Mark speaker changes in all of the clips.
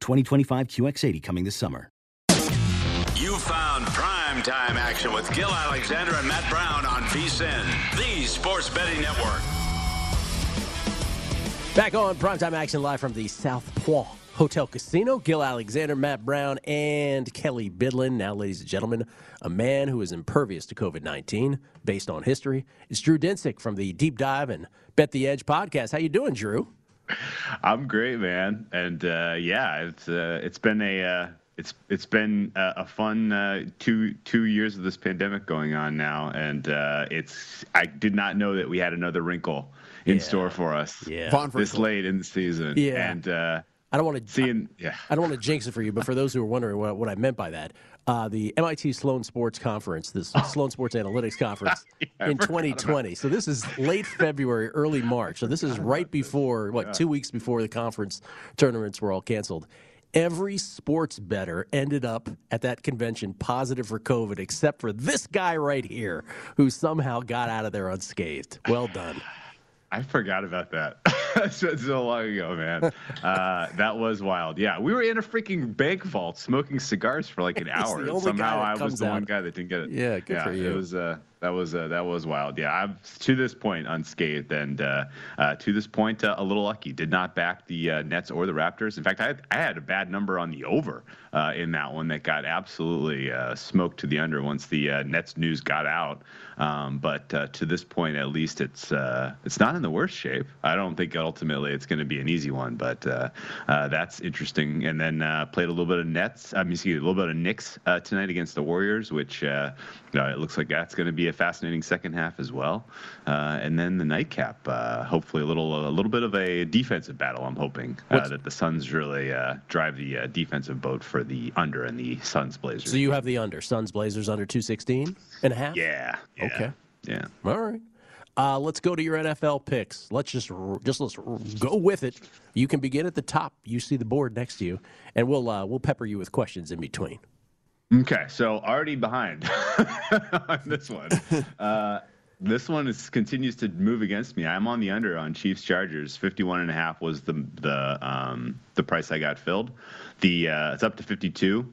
Speaker 1: 2025 QX80 coming this summer.
Speaker 2: You found prime time action with Gil Alexander and Matt Brown on VSIN, the sports betting network.
Speaker 3: Back on primetime action live from the South Point Hotel Casino. Gil Alexander, Matt Brown, and Kelly Bidlin. Now, ladies and gentlemen, a man who is impervious to COVID 19 based on history. It's Drew Dinsick from the Deep Dive and Bet the Edge podcast. How you doing, Drew?
Speaker 4: I'm great, man, and uh, yeah, it's uh, it's been a uh, it's it's been a, a fun uh, two two years of this pandemic going on now, and uh, it's I did not know that we had another wrinkle in
Speaker 3: Yeah.
Speaker 4: store for us
Speaker 3: Yeah.
Speaker 4: this late in the season.
Speaker 3: Yeah.
Speaker 4: and uh,
Speaker 3: I don't want to
Speaker 4: seeing yeah.
Speaker 3: I don't want to jinx it for you, but for those who are wondering what, what I meant by that, uh, the MIT Sloan Sports Conference, this Sloan Sports Analytics Conference
Speaker 4: I
Speaker 3: in 2020. So this is late February, early March. So this is right before what two weeks before the conference tournaments were all canceled. Every sports bettor ended up at that convention positive for COVID, except for this guy right here, who somehow got out of there unscathed. Well done.
Speaker 4: I forgot about that. It's so long ago, man. Uh, that was wild. Yeah, we were in a freaking bank vault smoking cigars for like an hour. and Somehow I was the one guy that didn't get it.
Speaker 3: Yeah, good
Speaker 4: yeah,
Speaker 3: for you.
Speaker 4: It was uh, that was uh, that was wild. Yeah, I'm to this point unscathed, and uh, uh, to this point uh, a little lucky. Did not back the uh, Nets or the Raptors. In fact, I had, I had a bad number on the over uh, in that one that got absolutely smoked to the under once the Nets news got out. Um, but to this point, at least, it's it's not in the worst shape. I don't think ultimately it's going to be an easy one, but that's interesting. And then played a little bit of Nets. I mean, excuse me, a little bit of Knicks tonight against the Warriors, which it looks like that's going to be a fascinating second half as well. Uh, and then the nightcap, uh, hopefully a little a little bit of a defensive battle. I'm hoping uh, that the Suns really uh, drive the uh, defensive boat for the under and the Suns Blazers.
Speaker 3: So you have the under Suns Blazers under 216 and a half.
Speaker 4: yeah, yeah,
Speaker 3: Okay.
Speaker 4: yeah.
Speaker 3: All right. Uh, let's go to your NFL picks. Let's just just let's go with it. You can begin at the top. You see the board next to you, and we'll uh, we'll pepper you with questions in between.
Speaker 4: Okay, so already behind on this one. Uh, this one is continues to move against me. I'm on the under on Chiefs Chargers. 51 and a half was the the um, the price I got filled. The uh, it's up to 52.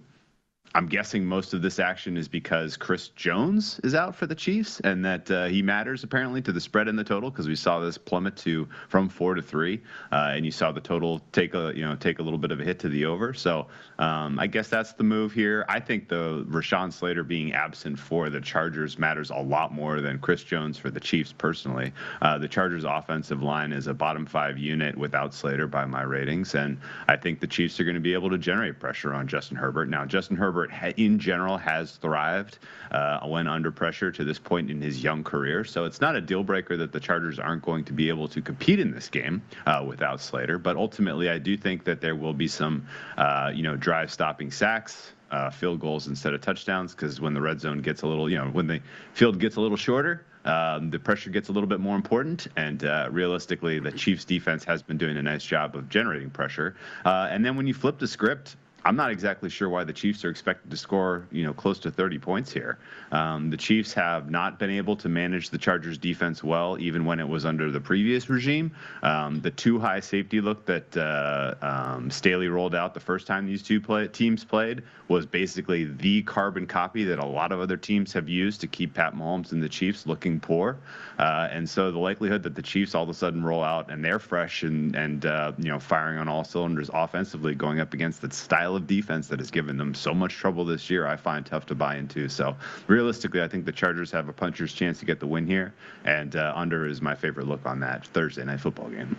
Speaker 4: I'm guessing most of this action is because Chris Jones is out for the Chiefs, and that uh, he matters apparently to the spread and the total because we saw this plummet to from four to three, uh, and you saw the total take a you know take a little bit of a hit to the over. So um, I guess that's the move here. I think the Rashawn Slater being absent for the Chargers matters a lot more than Chris Jones for the Chiefs personally. Uh, the Chargers offensive line is a bottom five unit without Slater by my ratings, and I think the Chiefs are going to be able to generate pressure on Justin Herbert. Now Justin Herbert in general has thrived uh, when under pressure to this point in his young career. So it's not a deal breaker that the Chargers aren't going to be able to compete in this game uh, without Slater. But ultimately, I do think that there will be some, uh, you know, drive stopping sacks. Uh, field goals instead of touchdowns because when the red zone gets a little, you know, when the field gets a little shorter, um, the pressure gets a little bit more important. And uh, realistically, the Chiefs' defense has been doing a nice job of generating pressure. Uh, and then when you flip the script, I'm not exactly sure why the Chiefs are expected to score, you know, close to 30 points here. Um, the Chiefs have not been able to manage the Chargers' defense well, even when it was under the previous regime. Um, the two high safety look that uh, um, Staley rolled out the first time these two play- teams played was basically the carbon copy that a lot of other teams have used to keep Pat Mahomes and the Chiefs looking poor. Uh, and so the likelihood that the Chiefs all of a sudden roll out and they're fresh and and uh, you know firing on all cylinders offensively, going up against the style of defense that has given them so much trouble this year, I find tough to buy into. So realistically, I think the Chargers have a puncher's chance to get the win here, and uh, under is my favorite look on that Thursday night football game.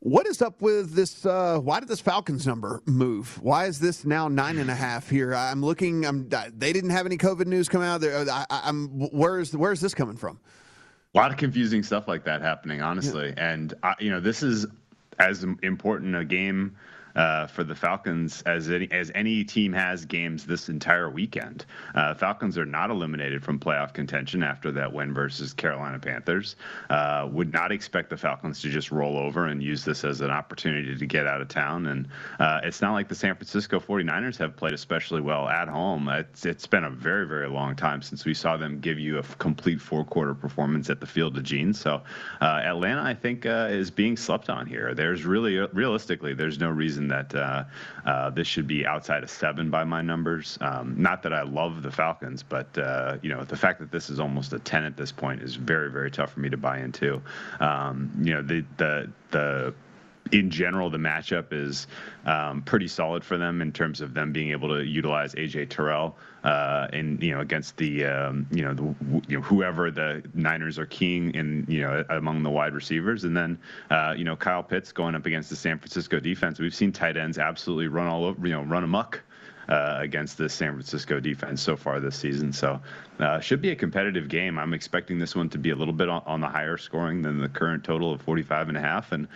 Speaker 5: What is up with this? Uh, why did this Falcons number move? Why is this now nine and a half here? I'm looking. I'm. They didn't have any COVID news come out. There. I, am Where's Where's this coming from?
Speaker 4: A lot of confusing stuff like that happening, honestly. Yeah. And uh, you know, this is as important a game uh, for the Falcons as any, as any team has games this entire weekend. Uh, Falcons are not eliminated from playoff contention after that win versus Carolina Panthers. Uh, would not expect the Falcons to just roll over and use this as an opportunity to get out of town. And uh, it's not like the San Francisco 49ers have played especially well at home. It's, it's been a very, very long time since we saw them give you a complete four quarter performance at the Field of Gene. So uh, Atlanta, I think, uh, is being slept on here. There's really, realistically, there's no reason that uh, uh, this should be outside of seven by my numbers. Um, not that I love the Falcons, but uh, you know the fact that this is almost a ten at this point is very very tough for me to buy into. Um, you know the the the in general, the matchup is um, pretty solid for them in terms of them being able to utilize AJ Terrell uh, you know against the um, you know the you know whoever the Niners are keying in you know among the wide receivers, and then uh, you know Kyle Pitts going up against the San Francisco defense. We've seen tight ends absolutely run all over you know run amok. Uh, against the San Francisco defense so far this season. So, uh, should be a competitive game. I'm expecting this one to be a little bit on, on, the higher scoring than the current total of 45 and a half. And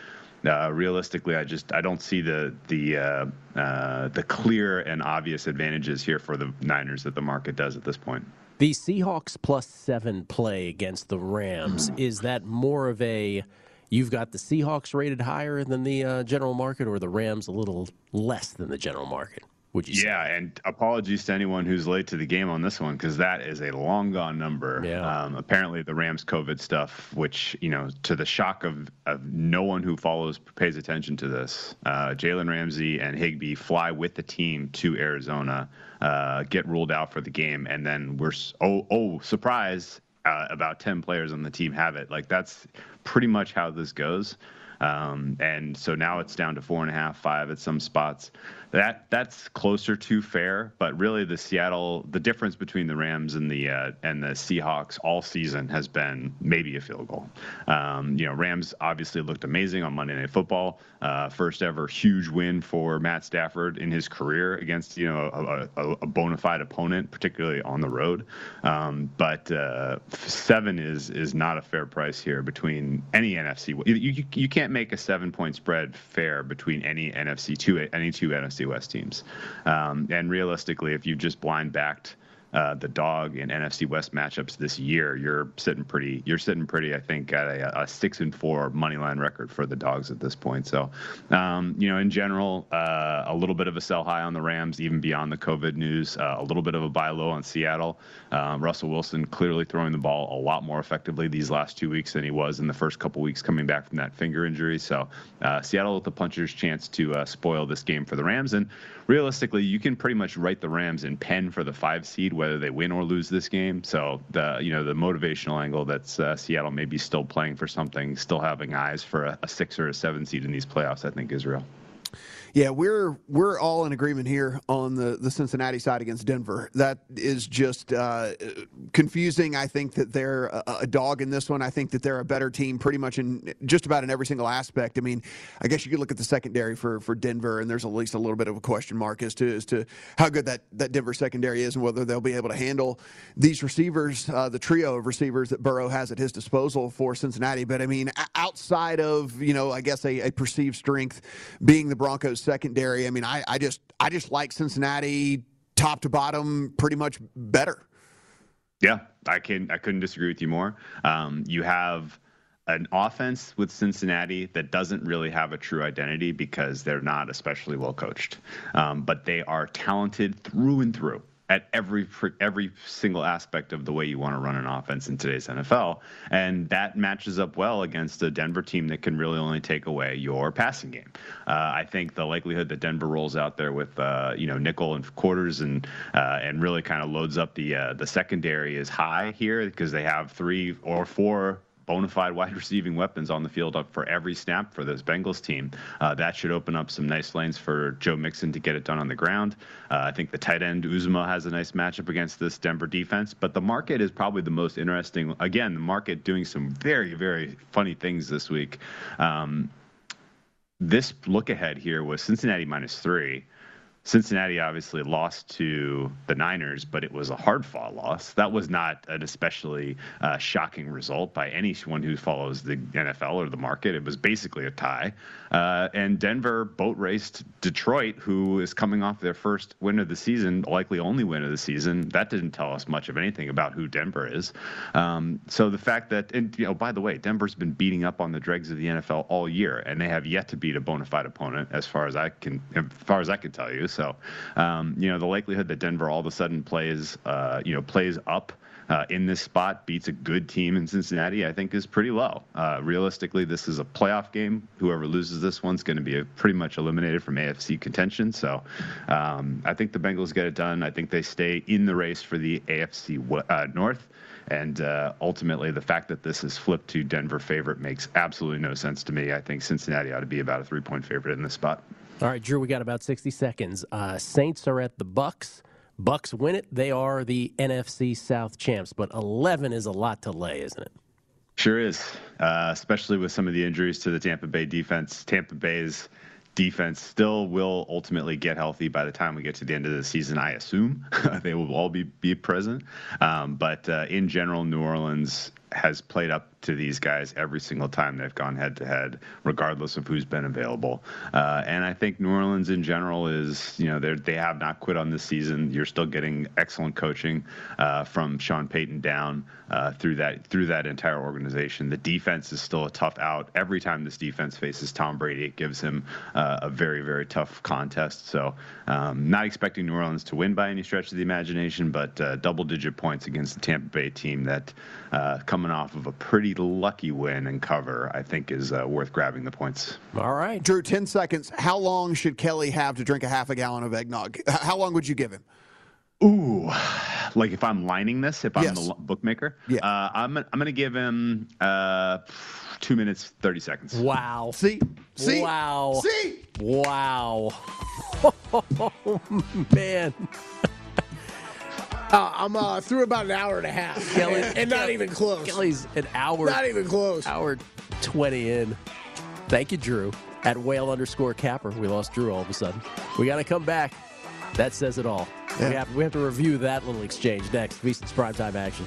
Speaker 4: uh, realistically, I just I don't see the the uh, uh, the clear and obvious advantages here for the Niners that the market does at this point.
Speaker 3: The Seahawks plus seven play against the Rams is that more of a you've got the Seahawks rated higher than the uh, general market, or the Rams a little less than the general market? Would you say?
Speaker 4: Yeah, and apologies to anyone who's late to the game on this one because that is a long gone number.
Speaker 3: Yeah.
Speaker 4: Um, apparently, the Rams COVID stuff, which you know, to the shock of, of no one who follows pays attention to this, uh, Jalen Ramsey and Higbee fly with the team to Arizona, uh, get ruled out for the game, and then we're oh oh surprise, uh, about ten players on the team have it. Like that's pretty much how this goes. Um, and so now it's down to four and a half, five at some spots that that's closer to fair. But really, the Seattle, the difference between the Rams and the uh, and the Seahawks all season has been maybe a field goal. Um, you know, Rams obviously looked amazing on Monday Night Football. Uh, first ever huge win for Matt Stafford in his career against you know a, a, a bona fide opponent, particularly on the road. Um, but uh, seven is is not a fair price here between any NFC. You, you, you can't make a seven point spread fair between any NFC two any two NFC West teams. Um, and realistically, if you just blind backed uh, the dog in NFC West matchups this year, you're sitting pretty. You're sitting pretty. I think at a, a six and four money line record for the dogs at this point. So, um, you know, in general, uh, a little bit of a sell high on the Rams, even beyond the COVID news. Uh, a little bit of a buy low on Seattle. Uh, Russell Wilson clearly throwing the ball a lot more effectively these last two weeks than he was in the first couple weeks coming back from that finger injury. So, uh, Seattle with the puncher's chance to uh, spoil this game for the Rams. And realistically, you can pretty much write the Rams in pen for the five seed, whether they win or lose this game. So the you know the motivational angle that's uh, Seattle maybe still playing for something, still having eyes for a, a six or a seven seed in these playoffs, I think is real.
Speaker 5: Yeah, we're we're all in agreement here on the, the Cincinnati side against Denver. That is just uh, confusing. I think that they're a, a, dog in this one. I think that they're a better team pretty much in just about in every single aspect. I mean, I guess you could look at the secondary for, for Denver, and there's at least a little bit of a question mark as to as to how good that, that Denver secondary is and whether they'll be able to handle these receivers, uh, the trio of receivers that Burrow has at his disposal for Cincinnati. But I mean, outside of you know, I guess a, a perceived strength being the Broncos secondary. I mean, I, I just I just like Cincinnati top to bottom pretty much better.
Speaker 4: Yeah, I can I couldn't disagree with you more. Um, you have an offense with Cincinnati that doesn't really have a true identity because they're not especially well coached, um, but they are talented through and through at every every single aspect of the way you want to run an offense in today's NFL, and that matches up well against a Denver team that can really only take away your passing game. Uh, I think the likelihood that Denver rolls out there with uh, you know nickel and quarters and uh, and really kind of loads up the uh, the secondary is high here because they have three or four bona fide wide receiving weapons on the field up for every snap for this Bengals team. Uh, that should open up some nice lanes for Joe Mixon to get it done on the ground. Uh, I think the tight end Uzomah has a nice matchup against this Denver defense, but the market is probably the most interesting. Again, the market doing some very, very funny things this week. Um, this look ahead here was Cincinnati minus three. Cincinnati obviously lost to the Niners, but it was a hard fought loss. That was not an especially uh, shocking result by anyone who follows the NFL or the market. It was basically a tie. Uh, and Denver boat raced Detroit, who is coming off their first win of the season, likely only win of the season. That didn't tell us much of anything about who Denver is. Um, so the fact that, and you know, by the way, Denver's been beating up on the dregs of the NFL all year, and they have yet to beat a bona fide opponent, as far as I can, as far as I can tell you. So, um, you know, the likelihood that Denver all of a sudden plays, uh, you know, plays up uh, in this spot, beats a good team in Cincinnati, I think is pretty low. Uh, realistically, this is a playoff game. Whoever loses this one's going to be pretty much eliminated from AFC contention. So, um, I think the Bengals get it done. I think they stay in the race for the AFC uh, North. And uh, ultimately, the fact that this is flipped to Denver favorite makes absolutely no sense to me. I think Cincinnati ought to be about a three point favorite in this spot.
Speaker 3: All right, Drew, we got about 60 seconds. Uh, Saints are at the Bucks. Bucks win it. They are the NFC South champs, but 11 is a lot to lay, isn't it?
Speaker 4: Sure is, uh, especially with some of the injuries to the Tampa Bay defense. Tampa Bay's defense still will ultimately get healthy by the time we get to the end of the season. I assume they will all be be present, um, but uh, in general, New Orleans has played up to these guys every single time they've gone head to head, regardless of who's been available. Uh, and I think New Orleans in general is, you know, they they have not quit on this season. You're still getting excellent coaching uh, from Sean Payton down uh, through that through that entire organization. The defense is still a tough out. Every time this defense faces Tom Brady, it gives him uh, a very very tough contest. So, um, not expecting New Orleans to win by any stretch of the imagination, but uh, double digit points against the Tampa Bay team that uh, coming off of a pretty lucky win and cover, I think is uh, worth grabbing the points.
Speaker 3: All right.
Speaker 5: Drew, 10 seconds. How long should Kelly have to drink a half a gallon of eggnog? How long would you give him?
Speaker 4: Ooh, like if I'm lining this, if I'm
Speaker 5: Yes.
Speaker 4: the bookmaker,
Speaker 5: Yeah.
Speaker 4: uh, I'm I'm gonna give him uh, two minutes thirty seconds.
Speaker 3: Wow.
Speaker 5: See? See?
Speaker 3: Wow.
Speaker 5: See?
Speaker 3: Wow. Oh, man.
Speaker 6: Uh, I'm uh, through about an hour and a half,
Speaker 3: Kelly-
Speaker 6: and, and not even close.
Speaker 3: Kelly's an hour.
Speaker 6: Not even close.
Speaker 3: Hour 20 in. Thank you, Drew. At whale underscore capper. We lost Drew all of a sudden. We got to come back. That says it all. We, have, we have to review that little exchange next. VSiN's primetime action.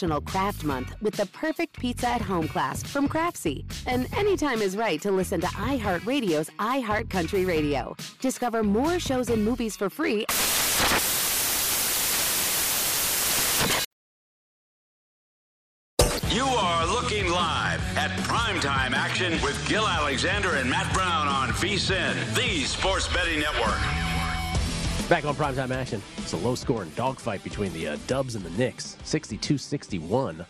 Speaker 7: National Craft Month with the perfect pizza at home class from Craftsy. And anytime is right to listen to iHeartRadio's iHeart Country Radio. Discover more shows and movies for free.
Speaker 2: You are looking live at primetime action with Gil Alexander and Matt Brown on VSIN, the sports betting network.
Speaker 3: Back on primetime action. It's a low scoring dogfight between the uh, Dubs and the Knicks. 62 61.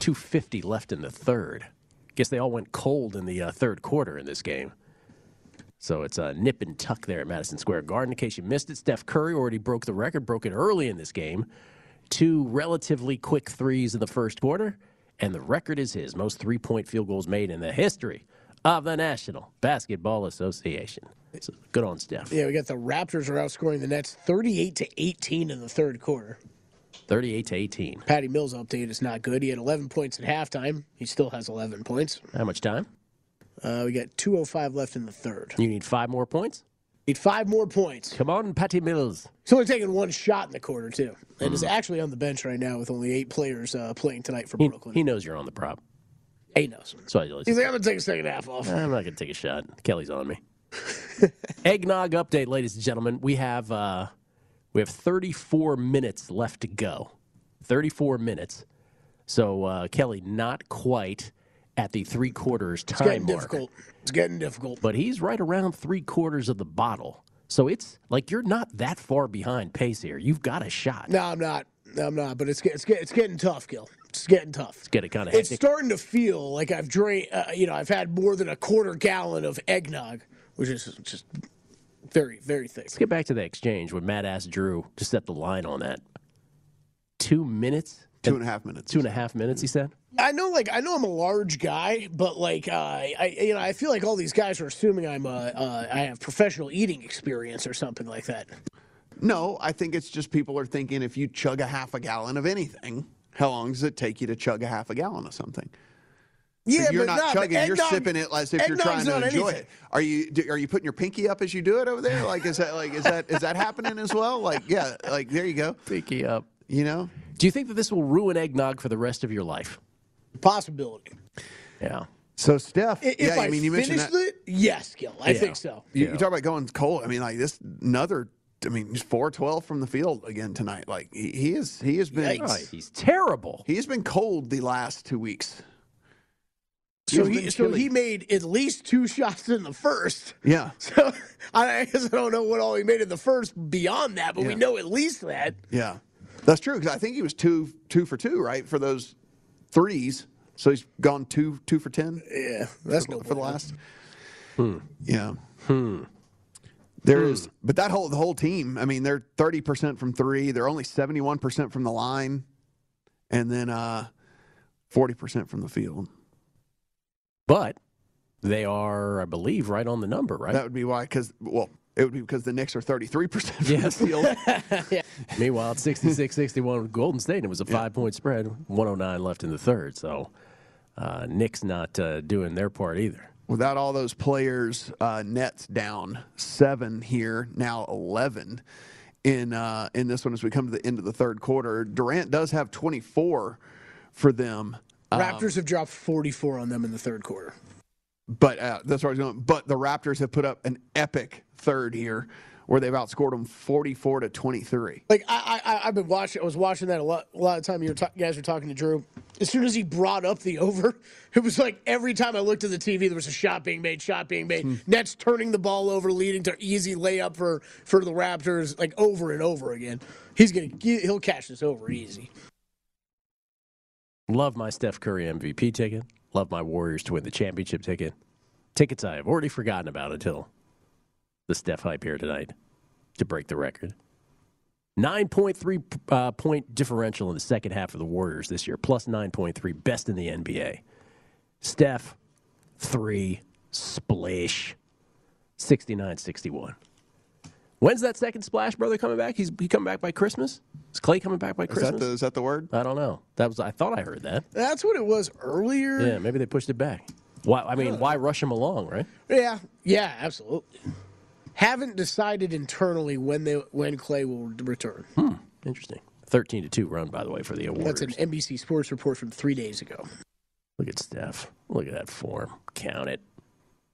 Speaker 3: 250 left in the third. Guess they all went cold in the uh, third quarter in this game. So it's a nip and tuck there at Madison Square Garden. In case you missed it, Steph Curry already broke the record, broke it early in this game. Two relatively quick threes in the first quarter, and the record is his most three point field goals made in the history of the National Basketball Association. So good on Steph.
Speaker 6: Yeah, we got the Raptors are outscoring the Nets 38 to 18 in the third quarter.
Speaker 3: 38 to 18.
Speaker 6: Patty Mills' update is not good. He had 11 points at halftime. He still has 11 points.
Speaker 3: How much time?
Speaker 6: Uh, we got 205 left in the third.
Speaker 3: You need five more points?
Speaker 6: Need five more points.
Speaker 3: Come on, Patty Mills.
Speaker 6: He's only taking one shot in the quarter, too. And is actually on the bench right now with only eight players uh, playing tonight for
Speaker 3: He,
Speaker 6: Brooklyn.
Speaker 3: he knows you're on the prop.
Speaker 6: He knows.
Speaker 3: So I
Speaker 6: He's like, I'm going to take a second half off.
Speaker 3: I'm not going to take a shot. Kelly's on me. Eggnog update, ladies and gentlemen. We have uh, we have 34 minutes left to go. 34 minutes. So uh, Kelly, not quite at the three quarters time It's
Speaker 6: getting
Speaker 3: mark,
Speaker 6: difficult. It's getting difficult.
Speaker 3: but he's right around three quarters of the bottle. So it's like you're not that far behind pace here. You've got a shot.
Speaker 6: No, I'm not. No, I'm not. But it's it's it's getting tough, Gil. It's getting tough.
Speaker 3: It's getting kind of
Speaker 6: heavy.
Speaker 3: It's
Speaker 6: starting to feel like I've drank. Uh, you know, I've had more than a quarter gallon of eggnog, which is just very, very thick.
Speaker 3: Let's get back to the exchange when Matt asked Drew to set the line on that. Two minutes?
Speaker 5: Two and a half minutes.
Speaker 3: Two and a half minutes, he said?
Speaker 6: I know, like I know I'm a large guy, but like uh, I, you know, I feel like all these guys are assuming I'm a, uh, I have professional eating experience or something like that.
Speaker 5: No, I think it's just people are thinking if you chug a half a gallon of anything, how long does it take you to chug a half a gallon of something? So
Speaker 6: Yeah,
Speaker 5: you're
Speaker 6: but
Speaker 5: not
Speaker 6: nah,
Speaker 5: chugging. You're
Speaker 6: eggnog-
Speaker 5: sipping it as if you're trying to enjoy
Speaker 6: anything.
Speaker 5: it. Are you do- are you putting your pinky up as you do it over there? Like is that like is that is that happening as well? Like yeah, like there you go.
Speaker 3: Pinky up.
Speaker 5: You know.
Speaker 3: Do you think that this will ruin eggnog for the rest of your life?
Speaker 6: Possibility.
Speaker 3: Yeah.
Speaker 5: So Steph,
Speaker 6: If
Speaker 5: yeah,
Speaker 6: I,
Speaker 5: I mean you mentioned
Speaker 6: finished
Speaker 5: that.
Speaker 6: it, yes, Gil. I
Speaker 5: Yeah.
Speaker 6: think so.
Speaker 5: You, you talk about going cold. I mean, like this another. I mean, he's four twelve from the field again tonight. Like he, he is. He has been.
Speaker 6: Yikes.
Speaker 3: He's terrible.
Speaker 5: He has been cold the last two weeks.
Speaker 6: So he, so he made at least two shots in the first.
Speaker 5: Yeah.
Speaker 6: So I guess I don't know what all he made in the first beyond that, but we know at least that.
Speaker 5: Yeah, that's true because I think he was two two for two right for those threes. So he's gone two two for ten.
Speaker 6: Yeah, that's
Speaker 5: for,
Speaker 6: no
Speaker 5: for the last.
Speaker 3: Hmm.
Speaker 5: Yeah.
Speaker 3: Hmm.
Speaker 5: There is, but that whole the whole team. I mean, they're thirty percent from three. They're only seventy one percent from the line, and then uh forty percent from the field.
Speaker 3: But they are, I believe, right on the number, right?
Speaker 5: That would be why. Because well, it would be because the Knicks are thirty three percent from
Speaker 3: Yes.
Speaker 5: the field.
Speaker 3: Meanwhile, it's 66 61 with Golden State. and It was a five point spread, 109 left in the third. So uh, Knicks not uh, doing their part either.
Speaker 5: Without all those players, uh, Nets down seven here, now eleven in uh, in this one as we come to the end of the third quarter. Durant does have twenty four for them. Um,
Speaker 6: Raptors have dropped 44 on them in the third quarter.
Speaker 5: but uh, that's where I was going. But the Raptors have put up an epic third here, where they've outscored them forty four to twenty three.
Speaker 6: Like I, I, I've been watching. I was watching that a lot. A lot of time you were ta- guys were talking to Drew. As soon as he brought up the over, it was like every time I looked at the TV, there was a shot being made, shot being made.
Speaker 5: Hmm.
Speaker 6: Nets turning the ball over, leading to easy layup for for the Raptors, like over and over again. He's gonna he'll cash this over easy.
Speaker 3: Love my Steph Curry MVP ticket. Love my Warriors to win the championship ticket. Tickets I have already forgotten about until the Steph hype here tonight to break the record. 9.3 uh, point differential in the second half of the Warriors this year, plus 9.3, best in the NBA. Steph, three, splish, 69 61. When's that second splash brother coming back? He's he coming back by Christmas? Is Clay coming back by
Speaker 5: Is
Speaker 3: Christmas?
Speaker 5: that the is that the word?
Speaker 3: I don't know. That was I thought I heard that.
Speaker 6: That's what it was earlier.
Speaker 3: Yeah, maybe they pushed it back. Why? I mean, why rush him along, right?
Speaker 6: Yeah, yeah, absolutely. Haven't decided internally when they when Clay will return.
Speaker 3: Hmm. Interesting. Thirteen to two run, by the way, for the Warriors.
Speaker 6: That's an NBC Sports report from three days ago.
Speaker 3: Look at Steph. Look at that form. Count it.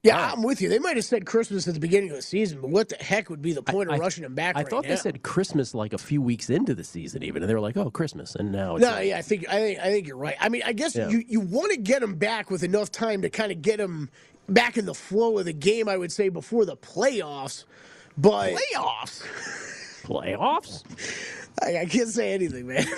Speaker 6: Yeah, I'm with you. They might have said Christmas at the beginning of the season, but what the heck would be the point of
Speaker 3: I-
Speaker 6: rushing him back?
Speaker 3: I
Speaker 6: right
Speaker 3: thought
Speaker 6: now?
Speaker 3: they said Christmas like a few weeks into the season, even, and they were like, "Oh, Christmas," and now it's
Speaker 6: No,
Speaker 3: like,
Speaker 6: yeah, I think I think I think you're right. I mean, I guess
Speaker 3: Yeah.
Speaker 6: you you want to get him back with enough time to kind of get him back in the flow of the game. I would say before the playoffs, but
Speaker 5: playoffs.
Speaker 3: playoffs.
Speaker 6: I, I can't say anything, man.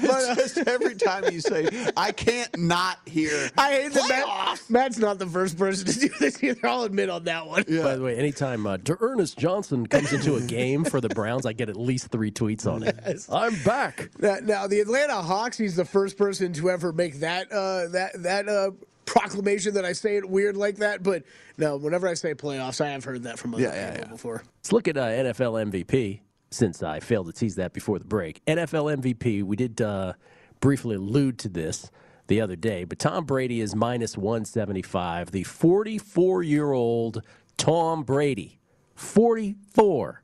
Speaker 5: It's just every time you say, I can't not hear.
Speaker 6: I hate that Matt, Matt's not the first person to do this either. I'll admit on that one.
Speaker 3: By the way, anytime uh, Ernest Johnson comes into a game for the Browns, I get at least three tweets on it. I'm back.
Speaker 6: Now, now the Atlanta Hawks, he's the first person to ever make that uh, that that uh, proclamation that I say it weird like that. But no, whenever I say playoffs, I have heard that from other
Speaker 3: Yeah, yeah,
Speaker 6: people
Speaker 3: yeah.
Speaker 6: before.
Speaker 3: Let's look at uh, NFL MVP since I failed to tease that before the break. NFL MVP, we did uh, briefly allude to this the other day, but Tom Brady is minus 175. The 44 year old Tom Brady, 44,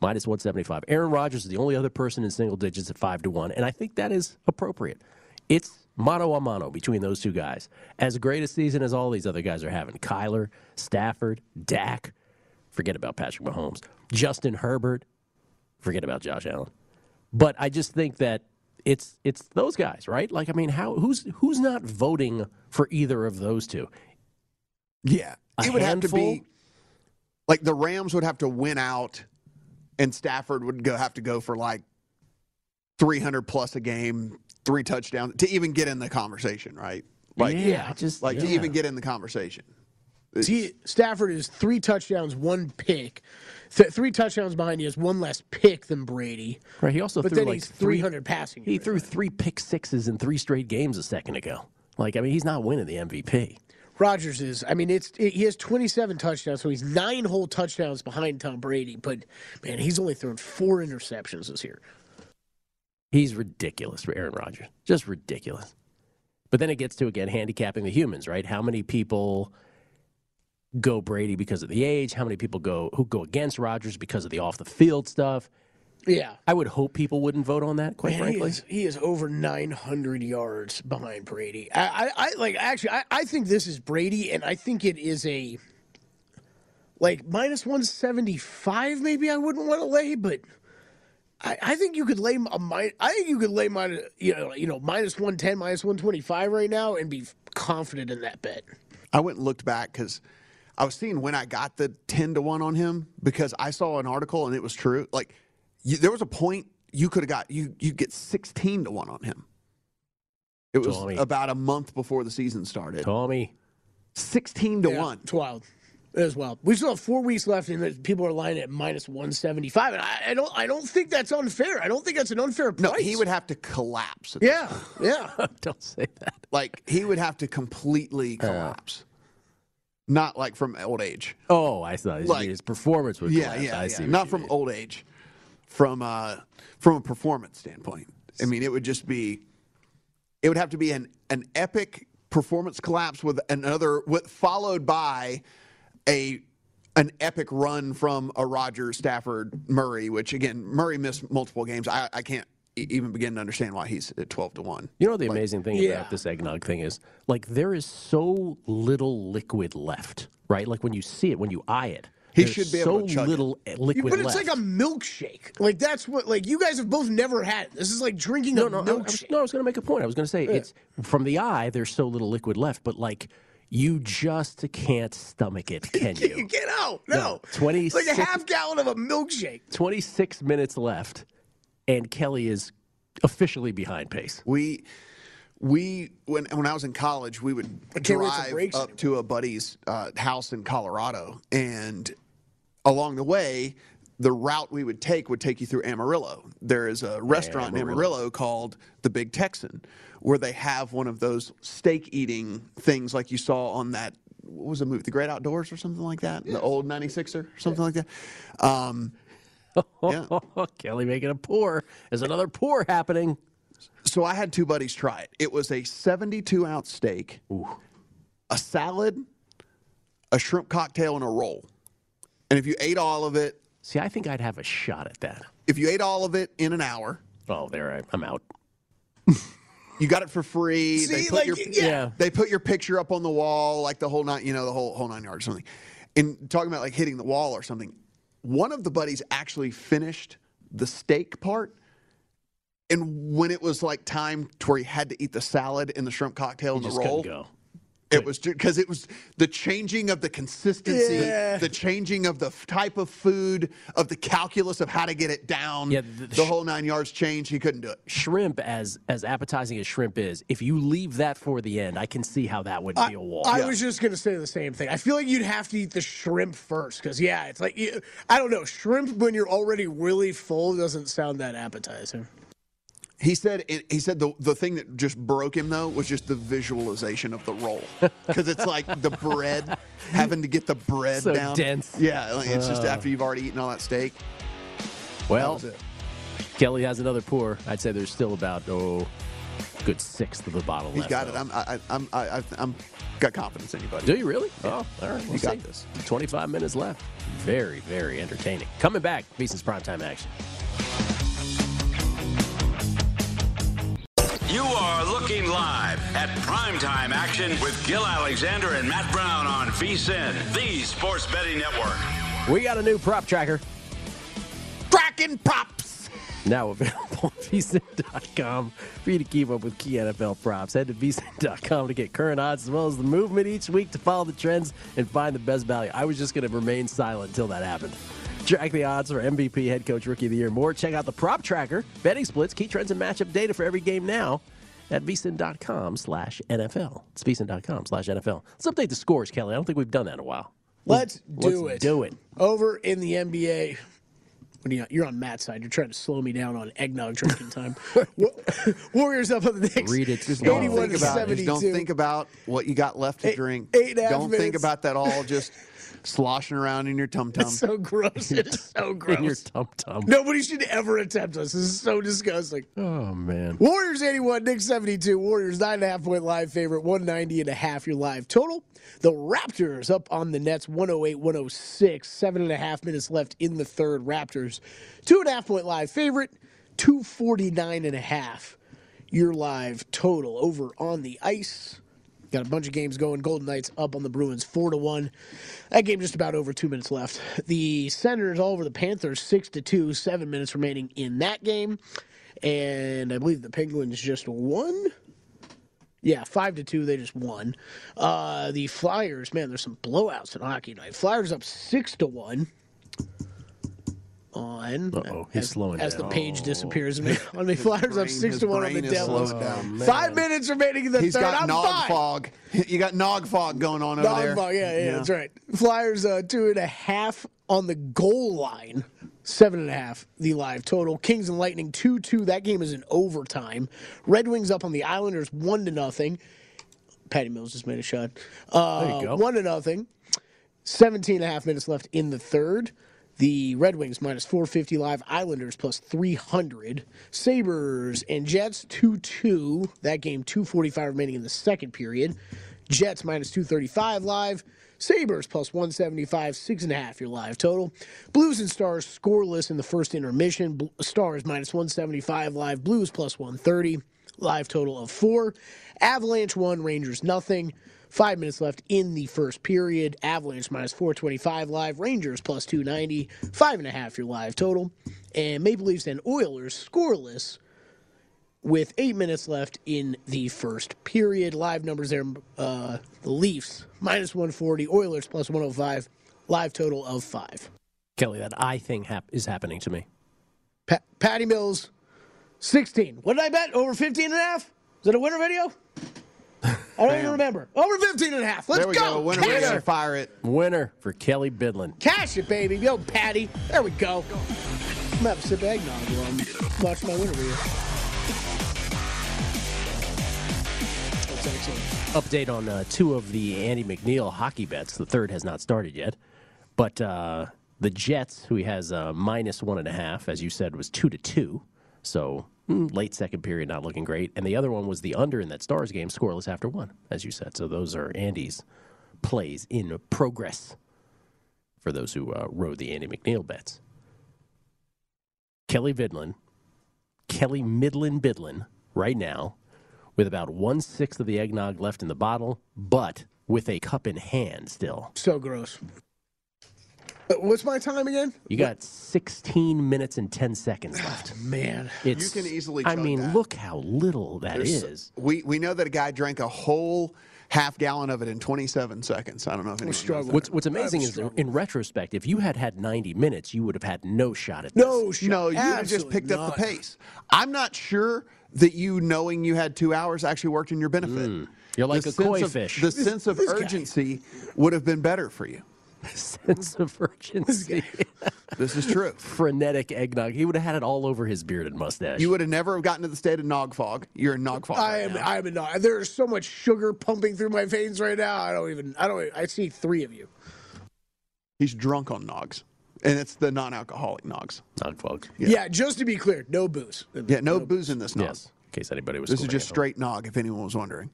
Speaker 3: minus 175. Aaron Rodgers is the only other person in single digits at 5 to 1, and I think that is appropriate. It's mano a mano between those two guys. As great a season as all these other guys are having Kyler, Stafford, Dak, forget about Patrick Mahomes, Justin Herbert, forget about Josh Allen. But I just think that it's it's those guys, right? Like I mean, how who's who's not voting for either of those two?
Speaker 5: Yeah,
Speaker 3: A
Speaker 5: it would have to be like the Rams would have to win out, and Stafford would go have to go for like three hundred plus a game, three touchdowns to even get in the conversation, right? Like,
Speaker 3: Yeah, just-
Speaker 5: like to even get in the conversation.
Speaker 6: See, Stafford is three touchdowns, one pick. Th- three touchdowns behind. He has one less pick than Brady.
Speaker 3: Right. He also
Speaker 6: but
Speaker 3: threw
Speaker 6: then
Speaker 3: like
Speaker 6: he's
Speaker 3: three-
Speaker 6: 300 passing.
Speaker 3: He threw three pick sixes in three straight games a second ago. Like I mean, he's not winning the MVP.
Speaker 6: Rodgers is. I mean, it's it, he has 27 touchdowns, so he's nine whole touchdowns behind Tom Brady. But man, he's only thrown four interceptions this year.
Speaker 3: He's ridiculous for Aaron Rodgers. Just ridiculous. But then it gets to again handicapping the humans, right? How many people go Brady because of the age? How many people go who go against Rodgers because of the off the field stuff?
Speaker 6: Yeah.
Speaker 3: I would hope people wouldn't vote on that, quite
Speaker 6: Man, he
Speaker 3: frankly.
Speaker 6: is, he is over 900 yards behind Brady. I, I, I like actually, I, I think this is Brady, and I think it is a like minus 175. Maybe I wouldn't want to lay, but I, I think you could lay a mi- I think you could lay minus you know you know minus 110, minus 125 right now, and be confident in that bet.
Speaker 5: I went and looked back because I was seeing when I got the 10 to 1 on him because I saw an article and it was true. Like, you, there was a point you could have got, you you get 16 to 1 on him. It was
Speaker 3: Tommy.
Speaker 5: about a month before the season started.
Speaker 3: Tommy.
Speaker 5: 16 to
Speaker 6: Yeah,
Speaker 5: 1.
Speaker 6: It's wild. It is well. We still have four weeks left, and people are lying at minus 175. And I, I don't I don't think that's unfair. I don't think that's an unfair price.
Speaker 5: No, he would have to collapse.
Speaker 6: Yeah, yeah.
Speaker 3: Don't say that.
Speaker 5: Like, he would have to completely collapse. Not like from old age.
Speaker 3: Oh, I thought his,
Speaker 5: Like-
Speaker 3: his performance would
Speaker 5: yeah,
Speaker 3: collapse.
Speaker 5: yeah,
Speaker 3: I
Speaker 5: yeah.
Speaker 3: see. what
Speaker 5: Not from
Speaker 3: mean.
Speaker 5: old age, from uh, from a performance standpoint. I mean, it would just be, it would have to be an an epic performance collapse with another, with followed by a an epic run from a Roger Stafford Murray, which again Murray missed multiple games. I, I can't e- even begin to understand why he's at twelve to one.
Speaker 3: You know what the amazing thing
Speaker 5: yeah.
Speaker 3: about this eggnog thing is? Like there is so little liquid left, right? Like when you see it, when you eye it,
Speaker 5: He
Speaker 3: there's
Speaker 5: should be
Speaker 3: so
Speaker 5: able to chug it.
Speaker 3: little eh, liquid left.
Speaker 6: but it's
Speaker 3: left.
Speaker 6: like a milkshake. Like that's what like you guys have both never had. it. This is like drinking
Speaker 3: no,
Speaker 6: a
Speaker 3: no, I, I was,
Speaker 6: milkshake.
Speaker 3: no. I was going to make a point. I was going to say it's from the eye. There's so little liquid left, but like you just can't stomach it, can you?
Speaker 6: Get out! No,
Speaker 3: twenty
Speaker 6: It's like a half gallon of a milkshake.
Speaker 3: 26 minutes left, and Kelly is officially behind pace.
Speaker 5: We we when when I was in college, we would
Speaker 6: can't wait
Speaker 5: drive
Speaker 6: breaks
Speaker 5: up to a buddy's uh, house in Colorado, and along the way, the route we would take would take you through Amarillo. There is a restaurant in
Speaker 3: Amarillo.
Speaker 5: Amarillo called the Big Texan, where they have one of those steak eating things like you saw on that. What was the movie? The Great Outdoors or something like that? The old 96er, or something like that. Um, yeah.
Speaker 3: Kelly making a pour. There's another pour happening.
Speaker 5: So I had two buddies try it. It was a 72 ounce steak, a salad, a shrimp cocktail, and a roll. And if you ate all of it,
Speaker 3: See, I think I'd have a shot at that.
Speaker 5: if you ate all of it in an hour,
Speaker 3: Oh, there I, I'm out.
Speaker 5: you got it for free. they put
Speaker 6: like,
Speaker 5: your
Speaker 6: yeah.
Speaker 5: they put your picture up on the wall, like the whole nine, you know, the whole whole nine yards or something. And talking about like hitting the wall or something. One of the buddies actually finished the steak part. And when it was like time to where he had to eat the salad and the shrimp cocktail and
Speaker 3: You
Speaker 5: the
Speaker 3: just
Speaker 5: roll,
Speaker 3: go.
Speaker 5: It was because it was the changing of the consistency,
Speaker 6: Yeah.
Speaker 5: the changing of the f- type of food, of the calculus of how to get it down.
Speaker 3: Yeah,
Speaker 5: the,
Speaker 3: the- the
Speaker 5: whole nine yards change. He couldn't do it.
Speaker 3: Shrimp, as as appetizing as shrimp is, if you leave that for the end, I can see how that would be a wall.
Speaker 6: I was just gonna say the same thing. I feel like you'd have to eat the shrimp first, because yeah, it's like you- I don't know. Shrimp when you're already really full doesn't sound that appetizing.
Speaker 5: He said. It, he said the the thing that just broke him though was just the visualization of the roll because it's like the bread having to get the bread
Speaker 3: So
Speaker 5: down.
Speaker 3: dense.
Speaker 5: Yeah, like, it's just
Speaker 3: Uh.
Speaker 5: after you've already eaten all that steak.
Speaker 3: well,
Speaker 5: was it.
Speaker 3: Kelly has another pour. I'd say there's still about oh, good sixth of the bottle
Speaker 5: He's
Speaker 3: left.
Speaker 5: got it.
Speaker 3: though.
Speaker 5: I'm I, I'm I, I, I'm got confidence in you, buddy.
Speaker 3: Do you really? Oh, all right. We'll
Speaker 5: got
Speaker 3: see.
Speaker 5: this.
Speaker 3: 25 minutes left. Very, very entertaining. Coming back, VSiN's primetime action.
Speaker 2: Are looking live at primetime action with Gil Alexander and Matt Brown on VSIN, the sports betting network.
Speaker 3: We got a new prop tracker
Speaker 5: Cracking props.
Speaker 3: now available on VSiN.com for you to keep up with key NFL props. Head to VSiN.com to get current odds as well as the movement each week to follow the trends and find the best value. I was just going to remain silent until that happened. Track the odds for MVP, head coach, rookie of the year, more. Check out the prop tracker, betting splits, key trends, and matchup data for every game now at vsin.com slash NFL. It's vsin.com slash NFL. Let's update the scores, Kelly. I don't think we've done that in a while.
Speaker 6: Let's do
Speaker 3: Let's
Speaker 6: it.
Speaker 3: do it.
Speaker 6: Over in the NBA, when you- you're on Matt's side, you're trying to slow me down on eggnog drinking time. Wa- Warriors up on the Knicks.
Speaker 3: Read it
Speaker 5: Just don't think
Speaker 6: to
Speaker 5: about. Just don't think about what you got left to
Speaker 6: Eight-
Speaker 5: drink.
Speaker 6: eight and a half
Speaker 5: don't think about that all just sloshing around in your tum tum.
Speaker 6: So gross. It is so gross.
Speaker 3: In your tum tum.
Speaker 6: Nobody should ever attempt us. This is so disgusting.
Speaker 3: Oh man.
Speaker 6: Warriors 81, Knicks 72. Warriors 9.5 point live favorite, 190 and a half your live total. The Raptors up on the Nets, 108 106. Seven and a half minutes left in the third. Raptors, two and a half point live favorite, 249 and a half your live total over on the ice. Got a bunch of games going. Golden Knights up on the Bruins, four to one. That game just about over two minutes left. The Senators all over the Panthers, six to two. Seven minutes remaining in that game, and I believe the Penguins just won. Yeah, five to two. They just won. Uh, the Flyers, man, there's some blowouts in hockey tonight. Flyers up six to one. On
Speaker 3: Uh-oh, he's
Speaker 6: as,
Speaker 3: slowing
Speaker 6: as the
Speaker 3: down.
Speaker 6: page disappears on me. The Flyers up six
Speaker 5: his
Speaker 6: to one on the
Speaker 5: brain
Speaker 6: Devils.
Speaker 5: down.
Speaker 6: Five minutes remaining in the
Speaker 5: He's
Speaker 6: third.
Speaker 5: got
Speaker 6: I'm
Speaker 5: nog
Speaker 6: fine.
Speaker 5: fog. You got nog fog going on over
Speaker 6: Dog
Speaker 5: there.
Speaker 6: ball, yeah, yeah, that's right. Flyers uh, two and a half on the goal line, seven and a half the live total. Kings and Lightning two two. That game is in overtime. Red Wings up on the Islanders one to nothing. Patty Mills just made a shot. Uh,
Speaker 3: There you go.
Speaker 6: One to nothing. 17 and a half minutes left in the third. The Red Wings minus 450 live, Islanders plus 300. Sabres and Jets 2 2. That game 245 remaining in the second period. Jets minus 235 live. Sabres plus 175, six and a half your live total. Blues and Stars scoreless in the first intermission. Bl- Stars minus 175 live. Blues plus 130. Live total of four. Avalanche one, Rangers nothing. Five minutes left in the first period. Avalanche minus 425 live. Rangers plus 290. Five and a half your live total. And Maple Leafs and Oilers scoreless with eight minutes left in the first period. Live numbers there uh, the Leafs minus 140, Oilers plus 105. Live total of five.
Speaker 3: Kelly, that eye thing hap- is happening to me.
Speaker 6: Pa- Patty Mills, 16. What did I bet? Over 15 and a half? Is it a winner video? I don't even remember. Over 15 and a half. Let's
Speaker 5: there we go. Winner,
Speaker 6: Cash
Speaker 5: winner,
Speaker 6: it.
Speaker 5: fire it.
Speaker 3: Winner for Kelly Bidlin.
Speaker 6: Cash it, baby. Yo, Patty. There we go. I'm going to have a sip of eggnog while I'm watching my winner video. That's excellent.
Speaker 3: Update on uh, two of the Andy McNeil hockey bets. The third has not started yet. But uh, the Jets, who he has uh, minus one and a half, as you said, was two to two. So late second period, not looking great. And the other one was the under in that Stars game, scoreless after one, as you said. So those are Andy's plays in progress for those who uh, rode the Andy McNeil bets. Kelly Vidlin, Kelly Midland Bidlin, right now, with about one sixth of the eggnog left in the bottle, but with a cup in hand still.
Speaker 6: So gross. Uh, What's my time again?
Speaker 3: You got 16 minutes and 10 seconds left.
Speaker 6: Man,
Speaker 3: It's,
Speaker 5: you can easily.
Speaker 3: I mean,
Speaker 5: that.
Speaker 3: look how little that
Speaker 5: There's-
Speaker 3: is.
Speaker 5: We we know that a guy drank a whole half gallon of it in 27 seconds. I don't know if anyone knows that.
Speaker 3: What's, what's amazing is, in retrospect, if you had had 90 minutes, you would have had no shot at
Speaker 6: No
Speaker 3: this.
Speaker 6: shot.
Speaker 5: No, you have just
Speaker 6: Absolutely
Speaker 5: picked up the pace. I'm not sure that you knowing you had two hours actually worked in your benefit.
Speaker 3: Mm. You're like
Speaker 5: The
Speaker 3: a
Speaker 5: sense
Speaker 3: koi
Speaker 5: of-
Speaker 3: fish.
Speaker 5: The sense of
Speaker 6: this guy.
Speaker 5: urgency would have been better for you.
Speaker 3: Sense of urgency.
Speaker 5: This is true.
Speaker 3: Frenetic eggnog. He would have had it all over his beard and mustache.
Speaker 5: You would have never gotten to the state of nog fog. You're in nog fog.
Speaker 6: I
Speaker 5: right
Speaker 6: am.
Speaker 5: now.
Speaker 6: I am not. There's so much sugar pumping through my veins right now. I don't even. I don't. I see three of you.
Speaker 5: He's drunk on nogs, and it's the non-alcoholic nogs.
Speaker 3: Nog fog.
Speaker 6: Yeah. Just to be clear, no booze.
Speaker 5: Yeah, no booze in this nog.
Speaker 3: Yes, in case anybody was wondering.
Speaker 5: This is just
Speaker 3: handle.
Speaker 5: straight nog. If anyone was wondering,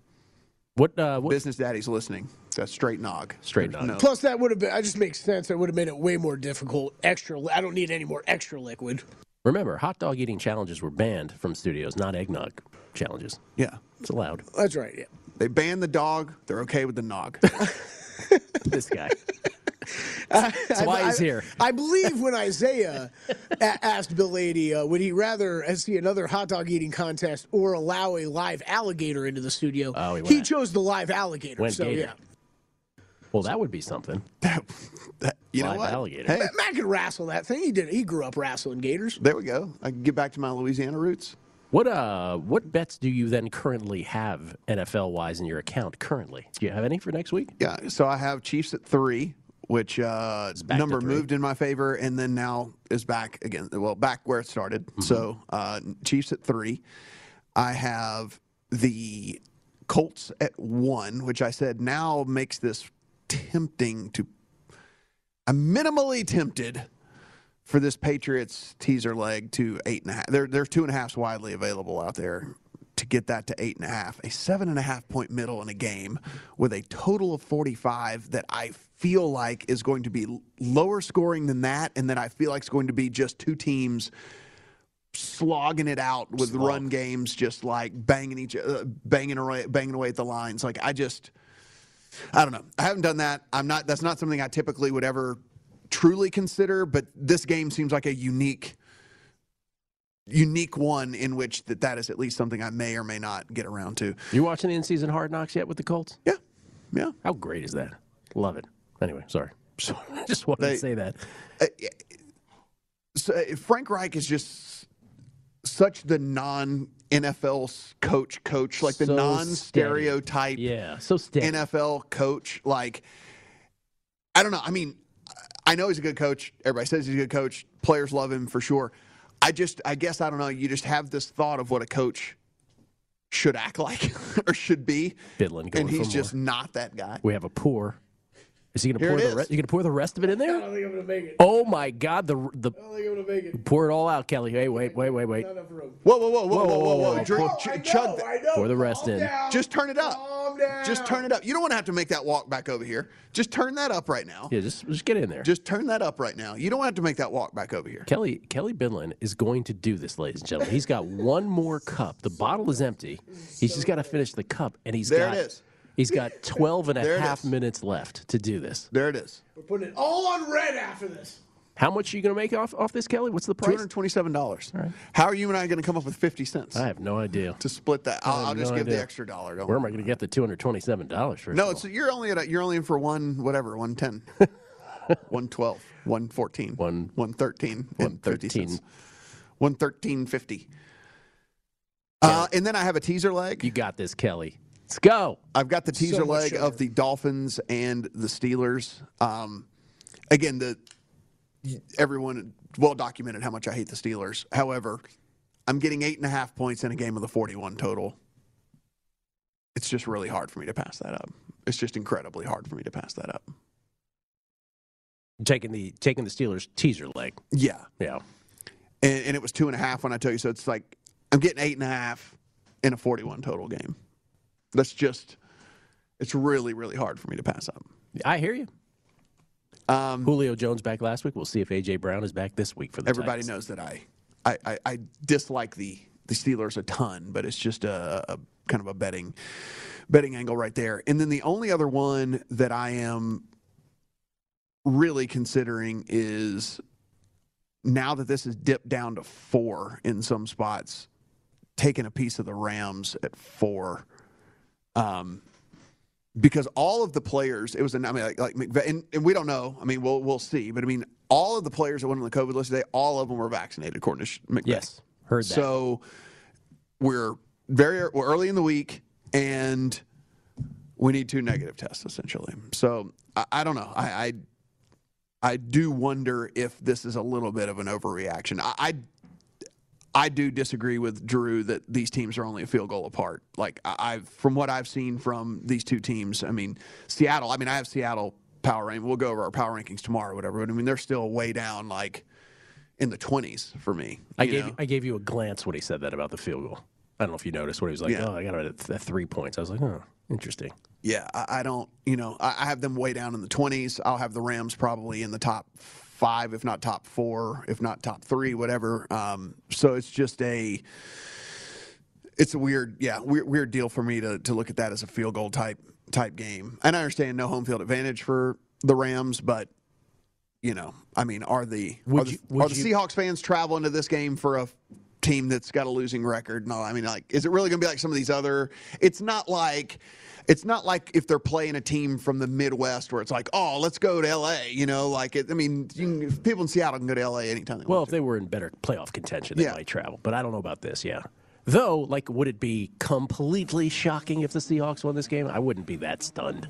Speaker 3: What, uh, what
Speaker 5: business daddy's listening. That's straight nog.
Speaker 3: Straight nog.
Speaker 5: No.
Speaker 6: Plus, that would have been. I just makes sense. That would have made it way more difficult. Extra. I don't need any more extra liquid.
Speaker 3: Remember, hot dog eating challenges were banned from studios, not eggnog challenges.
Speaker 5: Yeah,
Speaker 3: It's allowed.
Speaker 6: That's right. Yeah.
Speaker 5: they banned the dog. They're okay with the nog.
Speaker 3: This guy.
Speaker 6: That's
Speaker 3: why he's here.
Speaker 6: I believe when Isaiah a- asked Bill Lady, uh, would he rather see another hot dog eating contest or allow a live alligator into the studio?
Speaker 3: Oh, he
Speaker 6: he chose the live alligator.
Speaker 3: went
Speaker 6: so
Speaker 3: gator.
Speaker 6: yeah,
Speaker 3: Well, that would be something.
Speaker 5: That- you know
Speaker 3: Live
Speaker 5: what?
Speaker 3: alligator.
Speaker 5: Hey,
Speaker 6: Matt, Matt could wrestle that thing. He did. He grew up wrestling gators.
Speaker 5: there we go. I can get back to my Louisiana roots.
Speaker 3: What uh, what bets do you then currently have NFL wise in your account currently? Do you have any for next week?
Speaker 5: Yeah, so I have Chiefs at three, which uh, number moved in my favor, and then now is back again. Well, back where it started.
Speaker 3: Mm-hmm.
Speaker 5: So uh, Chiefs at three. I have the Colts at one, which I said now makes this tempting to. I'm minimally tempted for this Patriots teaser leg to eight and a half. There, there's two and a halfs widely available out there to get that to eight and a half. A seven and a half point middle in a game with a total of 45 that I feel like is going to be lower scoring than that, and that I feel like it's going to be just two teams slogging it out with run games, just like banging each, uh, banging away, banging away at the lines. Like I just. I don't know. I haven't done that. I'm not. That's not something I typically would ever truly consider. But this game seems like a unique, unique one in which that that is at least something I may or may not get around to.
Speaker 3: You watching the in-season Hard Knocks yet with the Colts?
Speaker 5: Yeah, yeah.
Speaker 3: How great is that? Love it. Anyway, sorry. i Just wanted
Speaker 5: They-
Speaker 3: to say that.
Speaker 5: So, uh, Frank Reich is just such the non NFL coach, coach like the
Speaker 3: So
Speaker 5: non stereotype.
Speaker 3: Yeah, so steady.
Speaker 5: NFL coach. Like, I don't know. I mean, I know he's a good coach. Everybody says he's a good coach. Players love him for sure. I just, I guess, I don't know. You just have this thought of what a coach should act like or should be,
Speaker 3: Bidlin going
Speaker 5: and he's just
Speaker 3: more.
Speaker 5: not that guy.
Speaker 3: We have a pour. Is he going to pour the rest? You going to pour the rest of it in there?
Speaker 6: I don't think I'm gonna make it.
Speaker 3: Oh my God! The the
Speaker 6: I don't think I'm gonna make it.
Speaker 3: pour it all out, Kelly. Hey, wait, wait, wait, wait.
Speaker 5: Not enough Whoa, whoa, whoa, whoa, whoa, whoa, whoa! Drink,
Speaker 3: Pour,
Speaker 5: ch- chug that.
Speaker 6: I know.
Speaker 3: pour the rest
Speaker 6: Calm
Speaker 3: in.
Speaker 6: down.
Speaker 5: Just turn it up.
Speaker 6: Calm down.
Speaker 5: Just turn it up. You don't want to have to make that walk back over here. Just turn that up right now.
Speaker 3: Yeah, just just get in there.
Speaker 5: Just turn that up right now. You don't have to make that walk back over here.
Speaker 3: Kelly Kelly Bidlin is going to do this, ladies and gentlemen. He's got one more cup. The bottle is empty. He's just got to finish the cup, and he's
Speaker 5: There
Speaker 3: got
Speaker 5: it is.
Speaker 3: He's got 12 and a half
Speaker 5: is.
Speaker 3: minutes left to do this.
Speaker 5: There it is.
Speaker 6: We're putting it all on red after this.
Speaker 3: How much are you going to make off off this, Kelly? What's the price?
Speaker 5: hundred twenty-seven dollars. How are you and I going to come up with fifty cents
Speaker 3: I have no idea.
Speaker 5: to split that? I'll,
Speaker 3: I have
Speaker 5: I'll just
Speaker 3: no
Speaker 5: give the extra dollar. Don't
Speaker 3: Where am. I going to get the 227 dollars? For?
Speaker 5: No, it's you're only at a, you're only in for one whatever one ten, one twelve, one fourteen,
Speaker 3: One-
Speaker 5: one thirteen, and fifty
Speaker 3: 113.
Speaker 5: cents. One thirteen fifty. Uh, and then I have a teaser leg.
Speaker 3: you got this, Kelly. Let's go.
Speaker 5: I've got the teaser
Speaker 6: much
Speaker 5: leg
Speaker 6: sugar.
Speaker 5: of the Dolphins and the Steelers. Um, again, the everyone well documented how much I hate the Steelers. However, I'm getting eight and a half points in a game of the 41 total. It's just really hard for me to pass that up. It's just incredibly hard for me to pass that up.
Speaker 3: Taking the taking the Steelers teaser leg.
Speaker 5: Yeah,
Speaker 3: Yeah.
Speaker 5: and, and it was two and a half when I tell you. So it's like I'm getting eight and a half in a 41 total game. That's just. It's really, really hard for me to pass up.
Speaker 3: I hear you.
Speaker 5: Um,
Speaker 3: Julio Jones back last week. We'll see if AJ Brown is back this week for the
Speaker 5: Everybody
Speaker 3: Titans.
Speaker 5: knows that I, I, I, I dislike the the Steelers a ton, but it's just a, a kind of a betting betting angle right there. And then the only other one that I am really considering is now that this has dipped down to four in some spots, taking a piece of the Rams at four. Um, because all of the players, it was, an, I mean, like, like and, and we don't know. I mean, we'll we'll see. But I mean, all of the players that went on the COVID list today, all of them were vaccinated, according to McVay.
Speaker 3: Yes, heard that.
Speaker 5: So we're very we're early in the week, and we need two negative tests essentially. So I, I don't know. I, I I do wonder if this is a little bit of an overreaction. I, I I do disagree with Drew that these teams are only a field goal apart. Like I- I've from what I've seen from these two teams, I mean Seattle. I mean I have Seattle power rank. We'll go over our power rankings tomorrow, or whatever. But I mean they're still way down, like in the twenties for me.
Speaker 3: I gave
Speaker 5: know?
Speaker 3: I gave you a glance when he said that about the field goal. I don't know if you noticed when he was like,
Speaker 5: Yeah.
Speaker 3: "Oh, I got it at three points." I was like, "Oh, interesting."
Speaker 5: Yeah, I, I don't. You know, I, I have them way down in the twenties. I'll have the Rams probably in the top five, if not top four, if not top three, whatever. Um, so it's just a. It's a weird, yeah, weird, weird deal for me to to look at that as a field goal type type game. And I understand no home field advantage for the Rams, but you know, I mean, are the
Speaker 3: Would
Speaker 5: are the,
Speaker 3: you-
Speaker 5: are the Seahawks fans traveling to this game for a team that's got a losing record? No, I mean, like, is it really going to be like some of these other? It's not like. It's not like if they're playing a team from the Midwest where it's like, oh, let's go to L.A. You know, like it, I mean, you can, people in Seattle can go to L.A. anytime they
Speaker 3: Well,
Speaker 5: want
Speaker 3: if they were in better playoff contention, they
Speaker 5: Yeah.
Speaker 3: might travel. But I don't know about this. Yeah. Though, like, would it be completely shocking if the Seahawks won this game? I wouldn't be that stunned.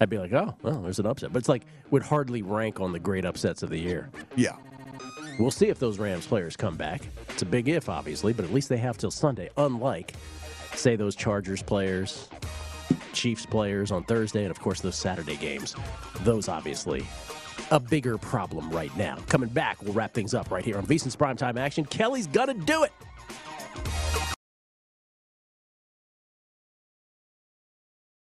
Speaker 3: I'd be like, oh, well, there's an upset. But it's like, would hardly rank on the great upsets of the year.
Speaker 5: Yeah.
Speaker 3: We'll see if those Rams players come back. It's a big if, obviously, but at least they have till Sunday. Unlike, say, those Chargers players, Chiefs players on Thursday, and of course those Saturday games. Those obviously a bigger problem right now. Coming back, we'll wrap things up right here on VSiN's Primetime Action. Kelly's gonna do it.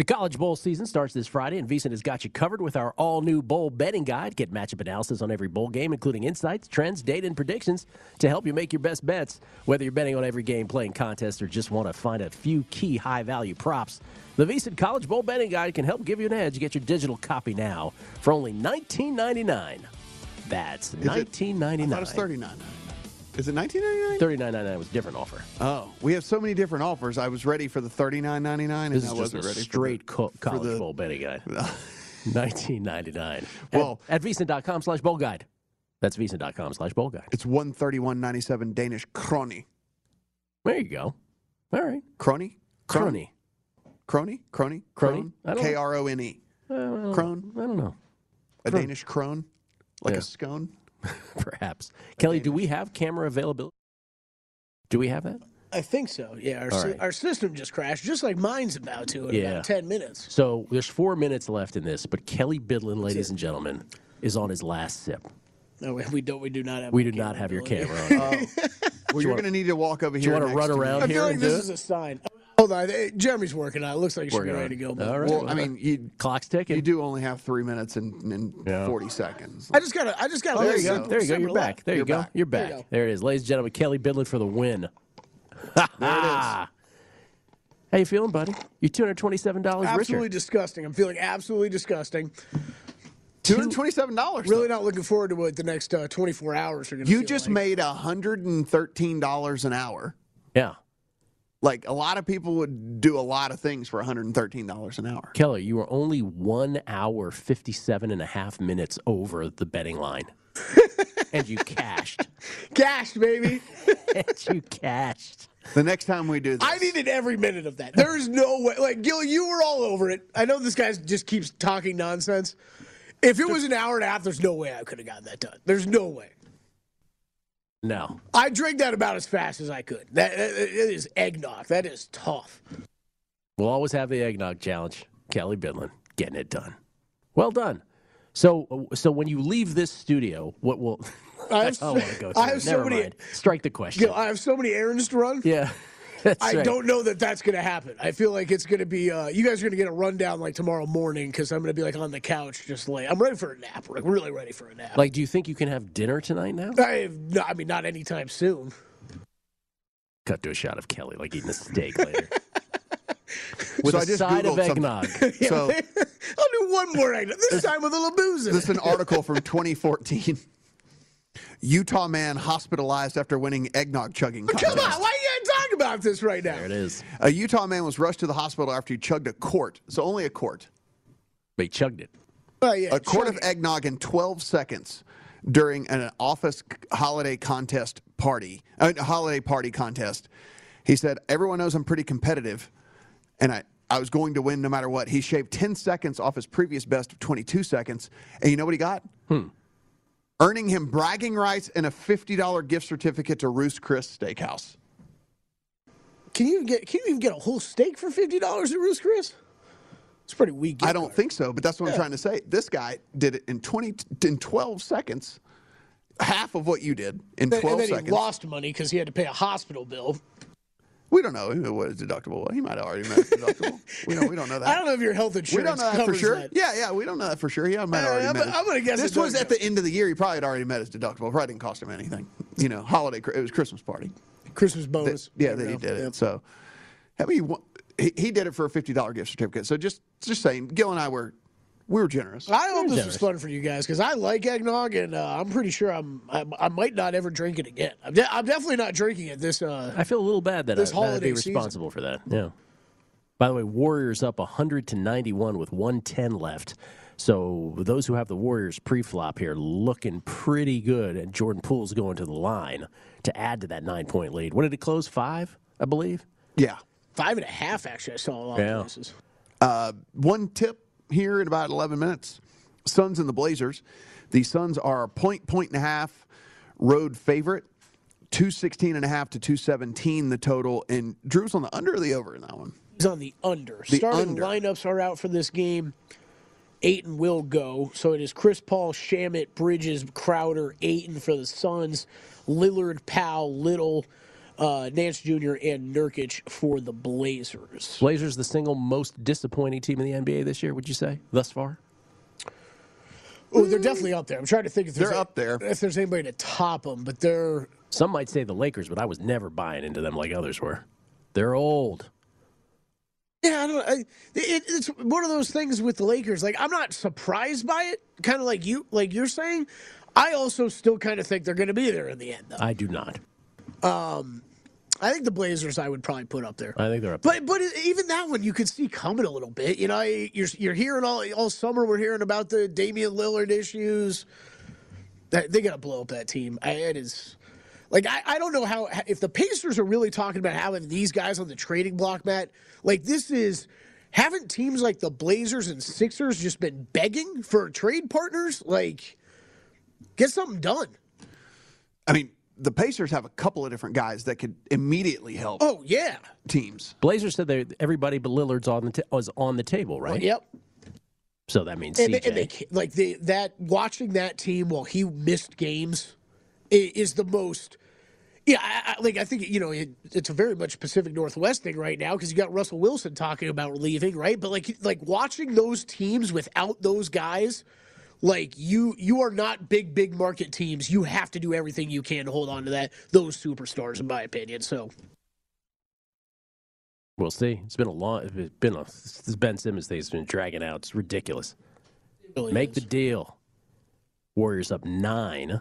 Speaker 3: The College Bowl season starts this Friday, and VSiN has got you covered with our all new bowl betting guide. Get matchup analysis on every bowl game, including insights, trends, data, and predictions to help you make your best bets. Whether you're betting on every game, playing contests, or just want to find a few key high value props, the VSiN College Bowl betting guide can help give you an edge. Get your digital copy now for only $19.99. That's
Speaker 5: Is $19.99. thought it was $39.99. Is it 19.99?
Speaker 3: $39.99 was a different offer.
Speaker 5: Oh, we have so many different offers. I was ready for the 39.99 and
Speaker 3: This
Speaker 5: I wasn't
Speaker 3: a
Speaker 5: ready
Speaker 3: straight
Speaker 5: for
Speaker 3: co-
Speaker 5: the, for
Speaker 3: college
Speaker 5: the-
Speaker 3: bowl betting guide. 1999
Speaker 5: Well-
Speaker 3: at, at vsin.com slash bowl guide. That's vsin.com slash bowl guide.
Speaker 5: It's 131.97 Danish krone.
Speaker 3: There you go. All right.
Speaker 5: Crony?
Speaker 3: Crony.
Speaker 5: Crony? Crony?
Speaker 3: Crony? I.
Speaker 5: K R O N E. Crone?
Speaker 3: I don't know.
Speaker 5: A. Danish crone? Like
Speaker 3: Yeah.
Speaker 5: a scone?
Speaker 3: Perhaps. Kelly, do we have camera availability? Do we have that?
Speaker 6: I think so. Yeah, our,
Speaker 3: All right.
Speaker 6: our system just crashed, just like mine's about to in
Speaker 3: Yeah.
Speaker 6: about 10 minutes.
Speaker 3: So there's four minutes left in this, but Kelly Bidlin, ladies and gentlemen, is on his last sip.
Speaker 6: No, we- we don't. We do not have.
Speaker 3: We do not have your camera on. Oh.
Speaker 5: Well, you're going to need to walk over
Speaker 3: do you wanna run
Speaker 5: to me.
Speaker 3: around
Speaker 6: I
Speaker 3: here
Speaker 6: feel like
Speaker 3: and
Speaker 6: this
Speaker 3: do
Speaker 6: is a sign. Hold on, eh, Jeremy's working on. it. Looks like he should
Speaker 3: Working
Speaker 6: be
Speaker 3: on
Speaker 6: ready to go. but-
Speaker 3: All right.
Speaker 5: Well, I mean, you
Speaker 3: Clock's ticking.
Speaker 5: you do only have three minutes and, and
Speaker 3: Yeah.
Speaker 5: 40 seconds.
Speaker 6: I just gotta. I just gotta.
Speaker 5: Oh, there you go.
Speaker 3: There you go. You're back. There you
Speaker 5: You're
Speaker 3: go.
Speaker 5: back.
Speaker 3: You're
Speaker 6: There
Speaker 3: back.
Speaker 6: you go.
Speaker 3: There it is. Ladies and gentlemen, Kelly Bidlin for the win.
Speaker 5: There it is.
Speaker 3: How you feeling, buddy? You're two hundred twenty-seven dollars
Speaker 6: Absolutely
Speaker 3: richer.
Speaker 6: disgusting. I'm feeling absolutely disgusting.
Speaker 5: Two hundred twenty-seven dollars.
Speaker 6: Really not looking forward to what the next uh, 24 hours are going to.
Speaker 5: You just made hundred and thirteen dollars an hour.
Speaker 3: Yeah.
Speaker 5: Like a lot of people would do a lot of things for one hundred and thirteen dollars an hour.
Speaker 3: Keller, you were only one hour, 57 and a half minutes over the betting line. and you cashed.
Speaker 6: Cashed, baby.
Speaker 3: and you cashed.
Speaker 5: The next time we do this,
Speaker 6: I needed every minute of that. There is no way. Like Gil, you were all over it. I know this guy just keeps talking nonsense. If it was an hour and a half, there's no way I could have gotten that done. There's no way.
Speaker 3: No.
Speaker 6: I drank that about as fast as I could. That it is eggnog. That is tough.
Speaker 3: We'll always have the eggnog challenge. Kelly Bidlin getting it done. Well done. So, so when you leave this studio, what will?
Speaker 6: I
Speaker 3: I
Speaker 6: have,
Speaker 3: don't want to go.
Speaker 6: I have
Speaker 3: it.
Speaker 6: so many.
Speaker 3: mind. Strike the question.
Speaker 6: Gil, I have so many errands to run.
Speaker 3: Yeah. That's
Speaker 6: I
Speaker 3: right.
Speaker 6: don't know that that's going to happen. I feel like it's going to be. Uh, you guys are going to get a rundown like tomorrow morning because I'm going to be like on the couch just like I'm ready for a nap. Like really ready for a nap.
Speaker 3: Like, do you think you can have dinner tonight now?
Speaker 6: I have, no, I mean not anytime soon.
Speaker 3: Cut to a shot of Kelly like eating a steak later. With
Speaker 5: So
Speaker 3: a
Speaker 5: I just
Speaker 3: side of
Speaker 5: Googled something.
Speaker 3: eggnog.
Speaker 5: So
Speaker 6: I'll do one more eggnog. This time with a little booze in
Speaker 5: this is an article from 2014. Utah man hospitalized after winning eggnog chugging contest.
Speaker 6: Come on, why you gotta talk about this right now?
Speaker 3: There it is.
Speaker 5: A Utah man was rushed to the hospital after he chugged a quart, so only a quart,
Speaker 3: But he chugged it.
Speaker 6: Oh yeah,
Speaker 5: a quart of
Speaker 6: it.
Speaker 5: eggnog in 12 seconds during an office holiday contest party, uh, holiday party contest. He said, "Everyone knows I'm pretty competitive, and I." I was going to win no matter what. He shaved 10 seconds off his previous best of 22 seconds. And you know what he got?
Speaker 3: Hmm.
Speaker 5: Earning him bragging rights and a $50 gift certificate to Ruth's Chris Steakhouse.
Speaker 6: Can you get? Can you even get a whole steak for fifty dollars at Ruth's Chris? It's pretty weak.
Speaker 5: I don't think so, but that's what I'm trying to say. This guy did it in 20 in 12 seconds. Half of what you did in
Speaker 6: And
Speaker 5: 12
Speaker 6: then he
Speaker 5: seconds.
Speaker 6: lost money because he had to pay a hospital bill.
Speaker 5: We don't know what his deductible was. He might have already met his deductible. we don't we don't know that.
Speaker 6: I don't know if your health
Speaker 5: we
Speaker 6: insurance
Speaker 5: don't know that for
Speaker 6: covers
Speaker 5: sure.
Speaker 6: that.
Speaker 5: Yeah, yeah, we don't know that for sure. He might have already
Speaker 6: I'm-
Speaker 5: met.
Speaker 6: I'm gonna guess
Speaker 5: this was at the end of the year. He probably had already met his deductible. Probably didn't cost him anything. You know, holiday. It was Christmas party.
Speaker 6: Christmas bonus.
Speaker 5: yeah, that he did it. So, I mean, he, he did it for a fifty dollar gift certificate. So just just saying, Gil and I were we were generous.
Speaker 6: I hope this
Speaker 3: generous.
Speaker 6: was fun for you guys because I like eggnog and uh, I'm pretty sure I'm I, I might not ever drink it again. I'm, de- I'm definitely not drinking it this. Uh,
Speaker 3: I feel a little bad that,
Speaker 6: This
Speaker 3: I, that I'd
Speaker 6: holiday
Speaker 3: be
Speaker 6: season.
Speaker 3: responsible for that. Yeah. By the way, Warriors up 100 to 91 with 110 left. So those who have the Warriors pre-flop here looking pretty good, and Jordan Poole's going to the line to add to that nine-point lead. What did it close? Five, I believe.
Speaker 5: Yeah.
Speaker 6: five and a half actually. I saw a lot
Speaker 3: Yeah.
Speaker 6: of places.
Speaker 5: Uh, one tip here in about 11 minutes Suns and the Blazers. The Suns are a point, point and a half road favorite. 216 and a half to 217 the total. And Drew's on the under or the over in that one?
Speaker 6: He's on the under.
Speaker 5: The
Speaker 6: Starting
Speaker 5: under.
Speaker 6: lineups are out for this game. Ayton will go. So it is Chris Paul, Shamet, Bridges, Crowder, Ayton for the Suns, Lillard, Powell, Little, uh, Nance Jr., and Nurkic for the Blazers.
Speaker 3: Blazers the single most disappointing team in the NBA this year. Would you say thus far?
Speaker 6: Oh, they're definitely up there. I'm trying to think if there's
Speaker 5: They're
Speaker 6: a-
Speaker 5: up there.
Speaker 6: If there's anybody to top them, but they're
Speaker 3: Some might say the Lakers, but I was never buying into them like others were. They're old.
Speaker 6: Yeah, I don't. I, it, it's one of those things with the Lakers. Like, I'm not surprised by it. Kind of like you, like you're saying. I also still kind of think they're going to be there in the end, though.
Speaker 3: I do not.
Speaker 6: Um, I think the Blazers I would probably put up there.
Speaker 3: I think they're up.
Speaker 6: But but even that one you could see coming a little bit. You know, you're you're hearing all all summer we're hearing about the Damian Lillard issues. That they got to blow up that team. I, it is like I, I don't know how if the Pacers are really talking about having these guys on the trading block, Matt. Like this is haven't teams like the Blazers and Sixers just been begging for trade partners? Like get something done.
Speaker 5: I mean, the Pacers have a couple of different guys that could immediately help
Speaker 6: Oh yeah.
Speaker 5: teams.
Speaker 3: Blazers said they everybody but Lillard's on the ta- was on the table, right?
Speaker 6: Yep.
Speaker 3: So that means
Speaker 6: and,
Speaker 3: CJ.
Speaker 6: they, and they like the that watching that team while he missed games i- is the most. Yeah, I, I, like I think you know it, it's a very much Pacific Northwest thing right now because you got Russell Wilson talking about leaving, right? But like like watching those teams without those guys, like you you are not big big market teams. You have to do everything you can to hold on to that those superstars, in my opinion. So
Speaker 3: We'll see. It's been a long. It's been a this Ben Simmons thing has been dragging out. It's ridiculous.
Speaker 6: really
Speaker 3: Make the deal. Warriors up nine.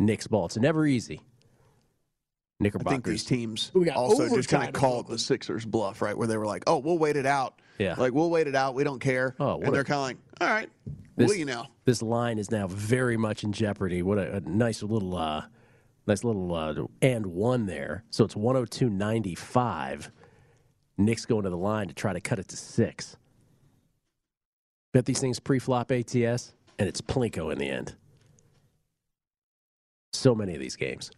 Speaker 3: Knicks ball. It's never easy.
Speaker 5: I
Speaker 3: Knickerbockers.
Speaker 5: think these teams
Speaker 6: We got
Speaker 5: also just kind of called the Sixers bluff, right? Where they were like, "Oh, we'll wait it out.
Speaker 3: Yeah.
Speaker 5: like we'll wait it out. We don't care."
Speaker 3: Oh, what
Speaker 5: and they're kind of like, "All right,
Speaker 3: This,
Speaker 5: will you know."
Speaker 3: This line is now very much in jeopardy. What a, a nice little, uh, nice little uh, and one there. So it's 102.95. Knicks going to the line to try to cut it to six. Bet these things pre-flop ATS, and it's Plinko in the end. So many of these games.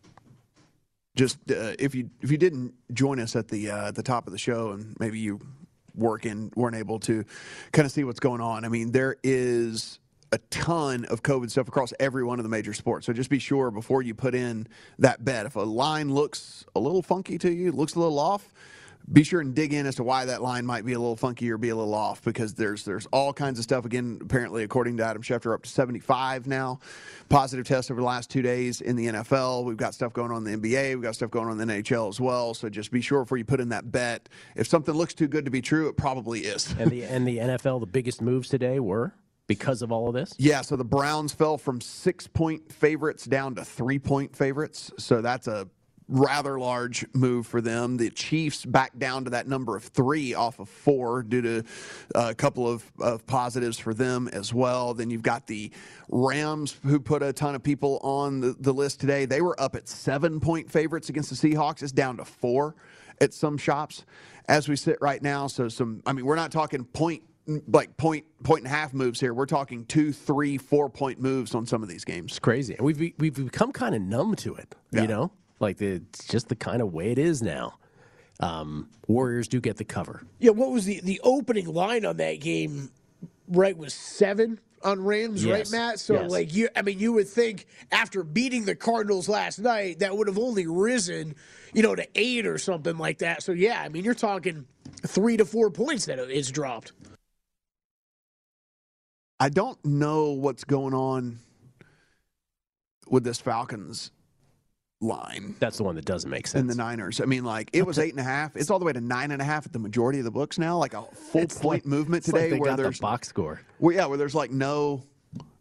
Speaker 5: just uh, if you if you didn't join us at the uh, the top of the show and maybe you working weren't able to kind of see what's going on. I mean, there is a ton of COVID stuff across every one of the major sports. So just be sure before you put in that bet. If a line looks a little funky to you, looks a little off, be sure and dig in as to why that line might be a little funky or be a little off because there's there's all kinds of stuff. Again, apparently, according to Adam Schefter, up to 75 now positive tests over the last two days in the NFL. We've got stuff going on in the NBA. We've got stuff going on in the NHL as well. So just be sure before you put in that bet. If something looks too good to be true, it probably is.
Speaker 3: And the and the NFL, the biggest moves today were because of all of this.
Speaker 5: Yeah, so the Browns fell from six point favorites down to three point favorites. So that's a rather large move for them. The Chiefs back down to that number of three off of four due to a couple of, of positives for them as well. Then you've got the Rams, who put a ton of people on the, the list today. They were up at seven point favorites against the Seahawks. It's down to four at some shops as we sit right now. So some, I mean, we're not talking point like point point and a half moves here. We're talking two, three, four point moves on some of these games.
Speaker 3: It's crazy. We've we've become kind of numb to it. You know, like the, it's just the kind of way it is now. Um, Warriors do get the cover.
Speaker 6: Yeah, what was the the opening line on that game? Right, was seven on Rams, right, Matt? So
Speaker 3: yes.
Speaker 6: like you, I mean, you would think after beating the Cardinals last night, that would have only risen, you know, to eight or something like that. So yeah, I mean, you're talking three to four points that it's dropped.
Speaker 5: I don't know what's going on with this Falcons line.
Speaker 3: That's the one that doesn't make sense.
Speaker 5: And the Niners. I mean, like it was eight and a half. It's all the way to nine and a half at the majority of the books now. Like a full point movement
Speaker 3: It's like
Speaker 5: today,
Speaker 3: they
Speaker 5: where
Speaker 3: got the
Speaker 5: there's
Speaker 3: box score.
Speaker 5: Well, yeah, where there's like no,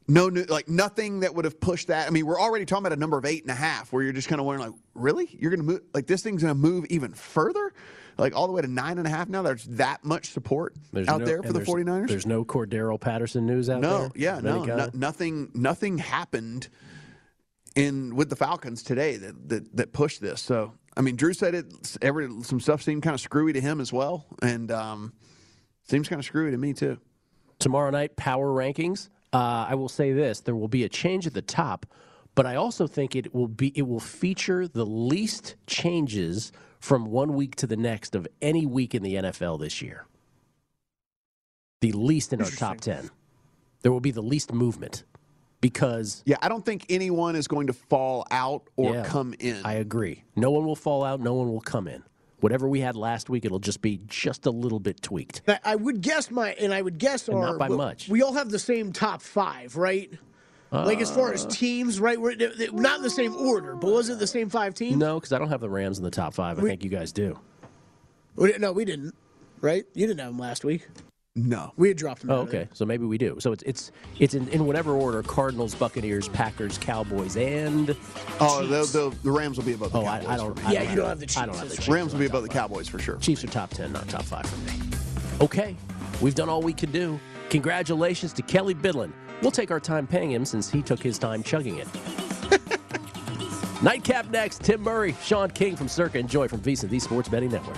Speaker 5: no new, like nothing that would have pushed that. I mean, we're already talking about a number of eight and a half, where you're just kind of wondering, like, really, you're to move? Like this thing's to move even further, like all the way to nine and a half. Now there's that much support
Speaker 3: There's
Speaker 5: out
Speaker 3: no-
Speaker 5: there for the
Speaker 3: there's-
Speaker 5: 49ers.
Speaker 3: There's no Cordarrelle Patterson news out
Speaker 5: no,
Speaker 3: there.
Speaker 5: yeah, no,
Speaker 3: kind?
Speaker 5: no, nothing, nothing happened in with the Falcons today that that, that pushed this. So, I mean, Drew said it. Every some stuff seemed kind of screwy to him as well, and um, seems kind of screwy to me too.
Speaker 3: Tomorrow night, power rankings. Uh, I will say this: there will be a change at the top, but I also think it will be it will feature the least changes from one week to the next of any week in the NFL this year. The least in our top ten. There will be the least movement because
Speaker 5: Yeah, I don't think anyone is going to fall out or
Speaker 3: Yeah,
Speaker 5: come in.
Speaker 3: I agree. No one will fall out. No one will come in. Whatever we had last week, it'll just be just a little bit tweaked.
Speaker 6: I- I would guess my, and I would guess
Speaker 3: And
Speaker 6: our,
Speaker 3: not by
Speaker 6: we-
Speaker 3: much.
Speaker 6: We all have the same top five, right? like as far as
Speaker 3: Uh,
Speaker 6: teams, right? We're they- they- not in the same order, but was it the same five teams?
Speaker 3: No, because I don't have the Rams in the top five. I
Speaker 6: We-
Speaker 3: think you guys do.
Speaker 6: We, no, we didn't. Right? You didn't have them last week.
Speaker 5: No,
Speaker 6: we had dropped them.
Speaker 3: Oh, okay. So maybe we do. So it's it's it's in, in whatever order: Cardinals, Buccaneers, Packers, Cowboys, and
Speaker 5: Oh, the, the, the Rams will be above the
Speaker 3: Oh, I-
Speaker 5: Cowboys.
Speaker 3: I don't-
Speaker 5: for
Speaker 3: I
Speaker 5: me.
Speaker 3: don't Yeah, you don't have the Chiefs. I don't have the Chiefs.
Speaker 5: Rams will be above the Cowboys for sure.
Speaker 3: Chiefs are top ten, not top five for me. Okay, we've done all we could do. Congratulations to Kelly Bidlin. We'll take our time paying him since he took his time chugging it. Nightcap next. Tim Murray, Sean King from Circa. and Joy from VSiN, the Sports Betting Network.